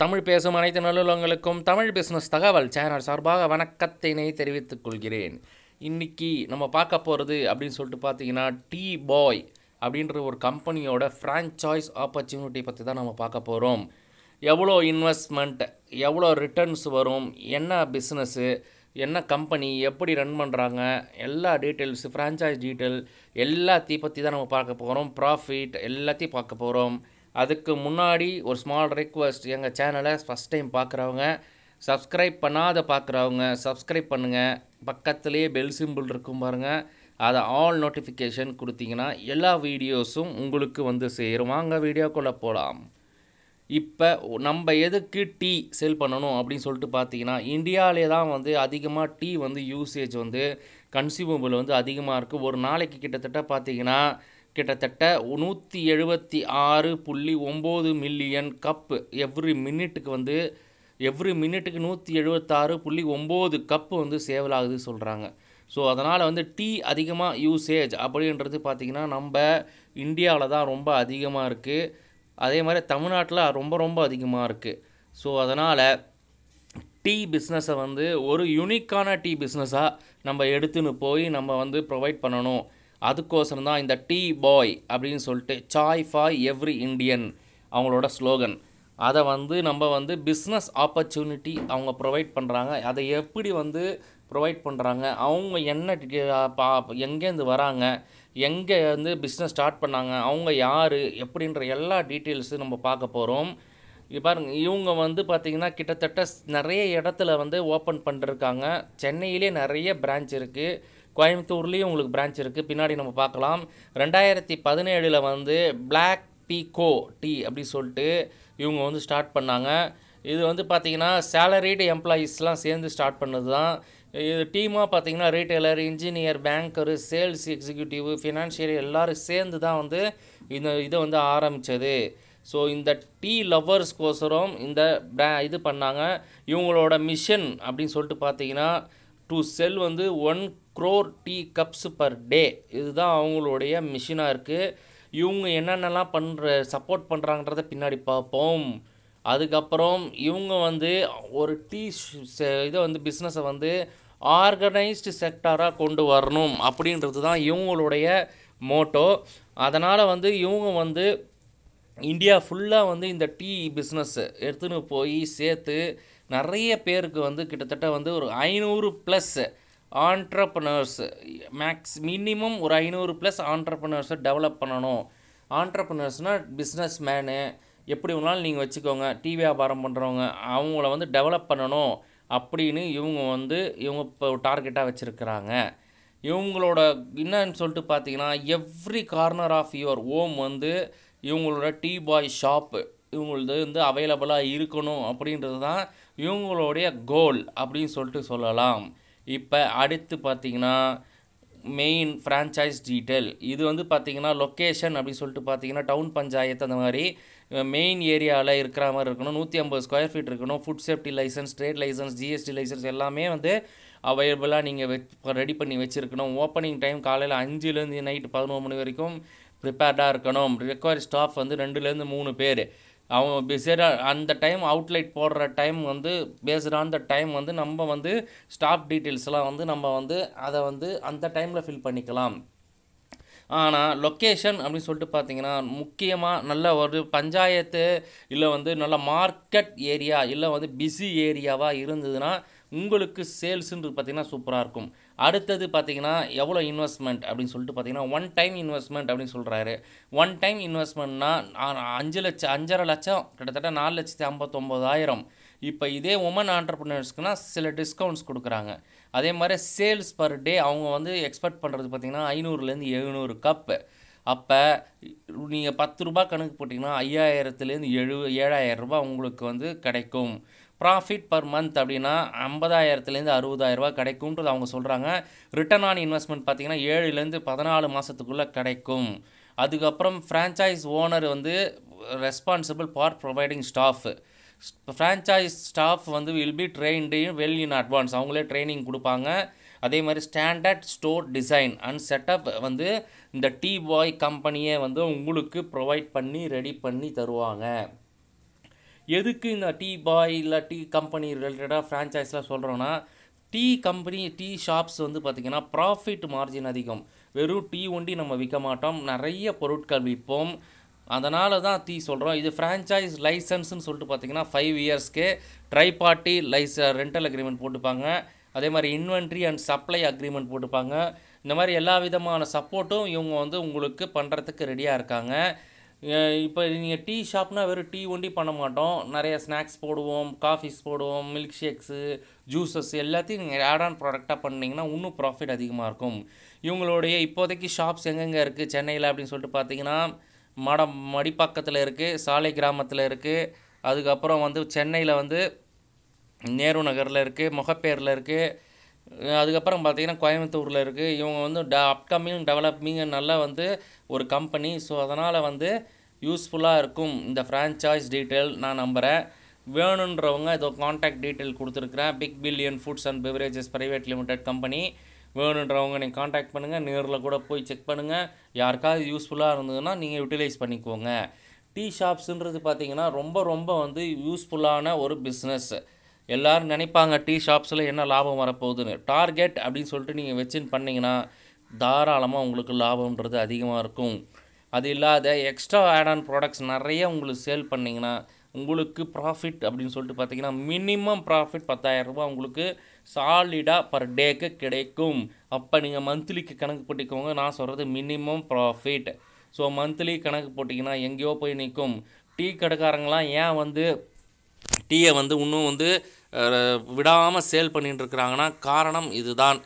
தமிழ் பேசும் அனைத்து நல்லுள்ளங்களுக்கும் தமிழ் பிஸ்னஸ் தகவல் சேனல் சார்பாக வணக்கத்தினை தெரிவித்துக் கொள்கிறேன். இன்னைக்கு நம்ம பார்க்க போகிறது அப்படின்னு சொல்லிட்டு பார்த்தீங்கன்னா டீ பாய் அப்படின்ற ஒரு கம்பெனியோட ஃப்ரான்ச்சைஸ் ஆப்பர்ச்சுனிட்டி பற்றி தான் நம்ம பார்க்க போகிறோம் எவ்வளோ இன்வெஸ்ட்மெண்ட் எவ்வளோ ரிட்டர்ன்ஸ் வரும் என்ன பிஸ்னஸ்ஸு என்ன கம்பெனி எப்படி ரன் பண்ணுறாங்க எல்லா டீட்டெயில்ஸு ஃப்ரான்ச்சைஸ் டீட்டெயில் எல்லாத்தையும் பற்றி தான் நம்ம பார்க்க போகிறோம் ப்ராஃபிட் எல்லாத்தையும் பார்க்க போகிறோம் அதுக்கு முன்னாடி ஒரு ஸ்மால் ரெக்வஸ்ட் எங்கள் சேனலை ஃபஸ்ட் டைம் பார்க்குறவங்க சப்ஸ்கிரைப் பண்ணாத பார்க்குறவங்க சப்ஸ்கிரைப் பண்ணுங்கள் பக்கத்துலேயே பெல் சிம்பிள் இருக்கும் பாருங்கள் அதை ஆல் நோட்டிஃபிகேஷன் கொடுத்தீங்கன்னா எல்லா வீடியோஸும் உங்களுக்கு வந்து சேரும். வாங்க வீடியோக்குள்ளே போகலாம் இப்போ நம்ம எதுக்கு டீ சேல் பண்ணணும் அப்படின்னு சொல்லிட்டு பார்த்தீங்கன்னா இந்தியாவிலே தான் வந்து அதிகமாக டீ வந்து யூசேஜ் வந்து கன்சியூமபிள் வந்து அதிகமாக இருக்குது ஒரு நாளைக்கு கிட்டத்தட்ட பார்த்தீங்கன்னா கிட்டத்தட்ட நூற்றி எழுபத்தி ஆறு புள்ளி ஒம்பது மில்லியன் கப்பு எவ்ரி மினிட்டுக்கு வந்து எவ்ரி மினிட்டுக்கு நூற்றி எழுபத்தாறு புள்ளி ஒம்பது கப்பு வந்து சேவல் ஆகுது சொல்கிறாங்க ஸோ அதனால் வந்து டீ அதிகமாக யூசேஜ் அப்படின்றது பார்த்திங்கன்னா நம்ம இந்தியாவில் தான் ரொம்ப அதிகமாக இருக்குது அதே மாதிரி தமிழ்நாட்டில் ரொம்ப ரொம்ப அதிகமாக இருக்குது ஸோ அதனால் டீ பிஸ்னஸை வந்து ஒரு யூனிக்கான டீ பிஸ்னஸாக நம்ம எடுத்துன்னு போய் நம்ம வந்து ப்ரொவைட் பண்ணணும். அதுக்கோசரம் தான் இந்த டீ பாய் அப்படின்னு சொல்லிட்டு சாய் ஃபாய் எவ்ரி இண்டியன் அவங்களோட ஸ்லோகன் அதை வந்து நம்ம வந்து பிஸ்னஸ் ஆப்பர்ச்சுனிட்டி அவங்க ப்ரொவைட் பண்ணுறாங்க அதை எப்படி வந்து ப்ரொவைட் பண்ணுறாங்க அவங்க என்ன டி- பா எங்கேருந்து வராங்க? எங்கே வந்து பிஸ்னஸ் ஸ்டார்ட் பண்ணாங்க? அவங்க யார்? எப்படின்ற எல்லா டீட்டெயில்ஸும் நம்ம பார்க்க போகிறோம் பாருங்க இவங்க வந்து பார்த்திங்கன்னா கிட்டத்தட்ட நிறைய இடத்துல வந்து ஓப்பன் பண்ணிருக்காங்க. சென்னையிலே நிறைய பிரான்ச் இருக்குது கோயம்புத்தூர்லேயும் உங்களுக்கு பிரான்ச் இருக்குது பின்னாடி நம்ம பார்க்கலாம். ரெண்டாயிரத்தி பதினேழில் வந்து பிளாக் பீகோ டீ அப்படி சொல்லிட்டு இவங்க வந்து ஸ்டார்ட் பண்ணாங்க. இது வந்து பார்த்திங்கன்னா சேலரிடு எம்ப்ளாயீஸ்லாம் சேர்ந்து ஸ்டார்ட் பண்ணது தான் இது டீமாக பார்த்தீங்கன்னா retailer engineer banker sales executive financial எல்லோரும் சேர்ந்து தான் வந்து இந்த இதை வந்து ஆரம்பித்தது ஸோ இந்த டீ லவ்வர்ஸ்க்கோசரம் இந்த பிரா இது பண்ணாங்க. இவங்களோட மிஷன் அப்படின்னு சொல்லிட்டு பார்த்தீங்கன்னா டு செல் வந்து one crore tea cups per day. இதுதான் அவங்களுடைய மிஷினாக இருக்குது இவங்க என்னென்னலாம் பண்ணுற சப்போர்ட் பண்ணுறாங்கன்றத பின்னாடி பார்ப்போம். அதுக்கப்புறம் இவங்க வந்து ஒரு டீ இதை வந்து பிஸ்னஸை வந்து ஆர்கனைஸ்டு செக்டாராக கொண்டு வரணும் அப்படின்றது தான் இவங்களுடைய மோட்டோ அதனால் வந்து இவங்க வந்து இந்தியா ஃபுல்லாக வந்து இந்த டீ பிஸ்னஸ்ஸு எடுத்துன்னு போய் சேர்த்து நிறைய பேருக்கு வந்து கிட்டத்தட்ட வந்து ஒரு ஐநூறு ப்ளஸ்ஸு ஆண்ட்ரப்ரனர்ஸ் மேக்ஸ் மினிமம் ஒரு ஐநூறு ப்ளஸ் ஆண்ட்ரப்ரனர்ஸை டெவலப் பண்ணணும். ஆண்ட்ரப்ரனர்ஸ்னால் பிஸ்னஸ் மேனு எப்படி வேணாலும் நீங்கள் வச்சுக்கோங்க. டீ வியாபாரம் பண்ணுறவங்க அவங்கள வந்து டெவலப் பண்ணணும் அப்படின்னு இவங்க வந்து இவங்க இப்போ டார்கெட்டாக வச்சுருக்கிறாங்க. இவங்களோட என்னன்னு சொல்லிட்டு பார்த்தீங்கன்னா every corner of your home வந்து இவங்களோட டீ பாய் ஷாப்பு இவங்களது வந்து அவைலபிளாக இருக்கணும் அப்படின்றது தான் இவங்களுடைய கோல் அப்படின்னு சொல்லிட்டு சொல்லலாம். இப்போ அடுத்து பார்த்தீங்கன்னா மெயின் ஃப்ரான்ச்சைஸ் டீட்டெயில் இது வந்து பார்த்தீங்கன்னா லொக்கேஷன் அப்படின்னு சொல்லிட்டு பார்த்தீங்கன்னா டவுன் பஞ்சாயத்து அந்த மாதிரி மெயின் ஏரியாவில் இருக்கிற மாதிரி இருக்கணும். நூற்றி ஐம்பது ஸ்கொயர் ஃபீட் இருக்கணும். Food safety license trade license GST license எல்லாமே வந்து அவைலபிளாக நீங்கள் வெச் ரெடி பண்ணி வச்சுருக்கணும். ஓப்பனிங் டைம் காலையில் அஞ்சுலேருந்து நைட்டு பதினோரு மணி வரைக்கும் ப்ரிப்பேர்டாக இருக்கணும். ரெக்வயர் ஸ்டாஃப் வந்து ரெண்டுலேருந்து மூணு பேர். அவங்க பிஸியாக அந்த டைம் அவுட்லைட் போடுற டைம் வந்து பேஸ்ட் ஆன் த டைம் வந்து நம்ம வந்து ஸ்டாஃப் டீட்டெயில்ஸ்லாம் வந்து நம்ம வந்து அதை வந்து அந்த டைமில் ஃபில் பண்ணிக்கலாம். ஆனால் லொக்கேஷன் அப்படின்னு சொல்லிட்டு பார்த்தீங்கன்னா முக்கியமாக நல்ல ஒரு பஞ்சாயத்து இல்லை வந்து நல்ல மார்க்கெட் ஏரியா இல்லை வந்து பிஸி ஏரியாவாக இருந்ததுன்னா உங்களுக்கு சேல்ஸுன்றது பார்த்திங்கன்னா சூப்பராக இருக்கும். அடுத்தது பார்த்தீங்கன்னா எவ்வளோ இன்வெஸ்ட்மெண்ட் அப்படின்னு சொல்லிட்டு பார்த்தீங்கன்னா ஒன் டைம் இன்வெஸ்ட்மெண்ட் அப்படின்னு சொல்கிறாரு ஒன் டைம் இன்வெஸ்ட்மெண்ட்னா அஞ்சு லட்சம் அஞ்சரை லட்சம் கிட்டத்தட்ட நாலு லட்சத்தி ஐம்பத்தொம்போதாயிரம் இப்போ இதே உமன் ஆண்டர்பிரினர்ஸ்க்குனா சில டிஸ்கவுண்ட்ஸ் கொடுக்குறாங்க. அதே மாதிரி சேல்ஸ் பர் டே அவங்க வந்து எக்ஸ்பெக்ட் பண்ணுறது பார்த்தீங்கன்னா ஐநூறுலேருந்து எழுநூறு கப்பு அப்போ நீங்கள் பத்து ரூபா கணக்கு போட்டிங்கன்னா ஐயாயிரத்துலேருந்து எழு ஏழாயிரம் ரூபாய் உங்களுக்கு வந்து கிடைக்கும். ப்ராஃபிட் பர் மந்த் அப்படின்னா ஐம்பதாயிரத்துலேருந்து அறுபதாயிரரூபா கிடைக்கும்ன்றது அவங்க சொல்கிறாங்க ரிட்டர்ன் ஆன் இன்வெஸ்ட்மெண்ட் பார்த்தீங்கன்னா ஏழுலேருந்து பதினாலு மாதத்துக்குள்ளே கிடைக்கும். அதுக்கப்புறம் ஃப்ரான்ச்சைஸ் ஓனர் வந்து responsible for providing staff franchise staff வந்து will be trained well in advance அவங்களே ட்ரைனிங் கொடுப்பாங்க. அதே மாதிரி standard store design and setup வந்து இந்த டீ பாய் கம்பெனியை வந்து உங்களுக்கு ப்ரொவைட் பண்ணி ரெடி பண்ணி தருவாங்க. எதுக்கு இந்த டீ பாய் இல்லை டீ கம்பெனி ரிலேட்டடாக ஃப்ரான்ச்சைஸ்லாம் சொல்கிறோன்னா டீ கம்பெனி டீ ஷாப்ஸ் வந்து பார்த்திங்கன்னா ப்ராஃபிட் மார்ஜின் அதிகம். வெறும் டீ ஒண்டி நம்ம விற்க மாட்டோம். நிறைய பொருட்கள் விற்போம். அதனால தான் டீ சொல்கிறோம் இது ஃப்ரான்ச்சைஸ் லைசன்ஸ்னு சொல்லிட்டு பார்த்தீங்கன்னா ஃபைவ் இயர்ஸ்க்கு tri party lease rental agreement போட்டுப்பாங்க. அதே மாதிரி இன்வென்ட்ரி அண்ட் சப்ளை அக்ரிமெண்ட் போட்டுப்பாங்க. இந்த மாதிரி எல்லா விதமான சப்போர்ட்டும் இவங்க வந்து உங்களுக்கு பண்ணுறதுக்கு ரெடியாக இருக்காங்க. இப்போ நீங்கள் டீ ஷாப்னால் வெறும் டீ ஒண்டி பண்ண மாட்டோம். நிறைய ஸ்நாக்ஸ் போடுவோம் காஃபிஸ் போடுவோம் மில்க் ஷேக்ஸு ஜூஸஸ் எல்லாத்தையும் நீங்கள் ஆட் ஆன் ப்ராடக்டாக பண்ணிங்கன்னா இன்னும் ப்ராஃபிட் அதிகமாக இருக்கும். இவங்களுடைய இப்போதைக்கு ஷாப்ஸ் எங்கெங்கே இருக்குது சென்னையில் அப்படின்னு சொல்லிட்டு பார்த்தீங்கன்னா மடம் மடிப்பாக்கத்தில் இருக்குது சாலை கிராமத்தில் இருக்குது அதுக்கப்புறம் வந்து சென்னையில் வந்து நேரு நகரில் இருக்குது முகப்பேரில் இருக்குது அதுக்கப்புறம் பார்த்தீங்கன்னா கோயம்புத்தூரில் இருக்குது இவங்க வந்து ட அப்கமிங் டெவலப்பிங் நல்லா வந்து ஒரு கம்பெனி ஸோ அதனால் வந்து யூஸ்ஃபுல்லாக இருக்கும் இந்த ஃப்ரான்ச்சைஸ் டீட்டெயில் நான் நம்புகிறேன் வேணுன்றவங்க இதோ காண்டாக்ட் டீட்டெயில் கொடுத்துருக்குறேன். Big billion foods and beverages private limited company வேணுன்றவங்க நீங்கள் காண்டாக்ட் பண்ணுங்கள் நேரில் கூட போய் செக் பண்ணுங்கள் யாருக்காவது யூஸ்ஃபுல்லாக இருந்ததுன்னா நீங்கள் யூட்டிலைஸ் பண்ணிக்கோங்க. டீ ஷாப்ஸுன்றது பார்த்தீங்கன்னா ரொம்ப ரொம்ப வந்து யூஸ்ஃபுல்லான ஒரு பிஸ்னஸ் எல்லோரும் நினைப்பாங்க டீ ஷாப்ஸில் என்ன லாபம் வரப்போகுதுன்னு. டார்கெட் அப்படின்னு சொல்லிட்டு நீங்கள் வச்சுன்னு பண்ணிங்கன்னா தாராளமாக உங்களுக்கு லாபம்ன்றது அதிகமாக இருக்கும். அது இல்லாத எக்ஸ்ட்ரா ஆட் ஆன் ப்ராடக்ட்ஸ் நிறைய உங்களுக்கு சேல் பண்ணிங்கன்னா உங்களுக்கு ப்ராஃபிட் அப்படின்னு சொல்லிட்டு பார்த்தீங்கன்னா மினிமம் ப்ராஃபிட் பத்தாயிரரூபா உங்களுக்கு சாலிடாக பர் டேக்கு கிடைக்கும். அப்போ நீங்கள் மந்த்லிக்கு கணக்கு போட்டிக்கோங்க. நான் சொல்கிறது மினிமம் ப்ராஃபிட் ஸோ மந்த்லி கணக்கு போட்டிங்கன்னா எங்கேயோ போய் நிற்கும். டீ கடைக்காரங்களாம் ஏன் வந்து டீயை வந்து இன்னும் வந்து விடாமல் சேல் பண்ணிகிட்டு இருக்கிறாங்கன்னா காரணம் இதுதான்.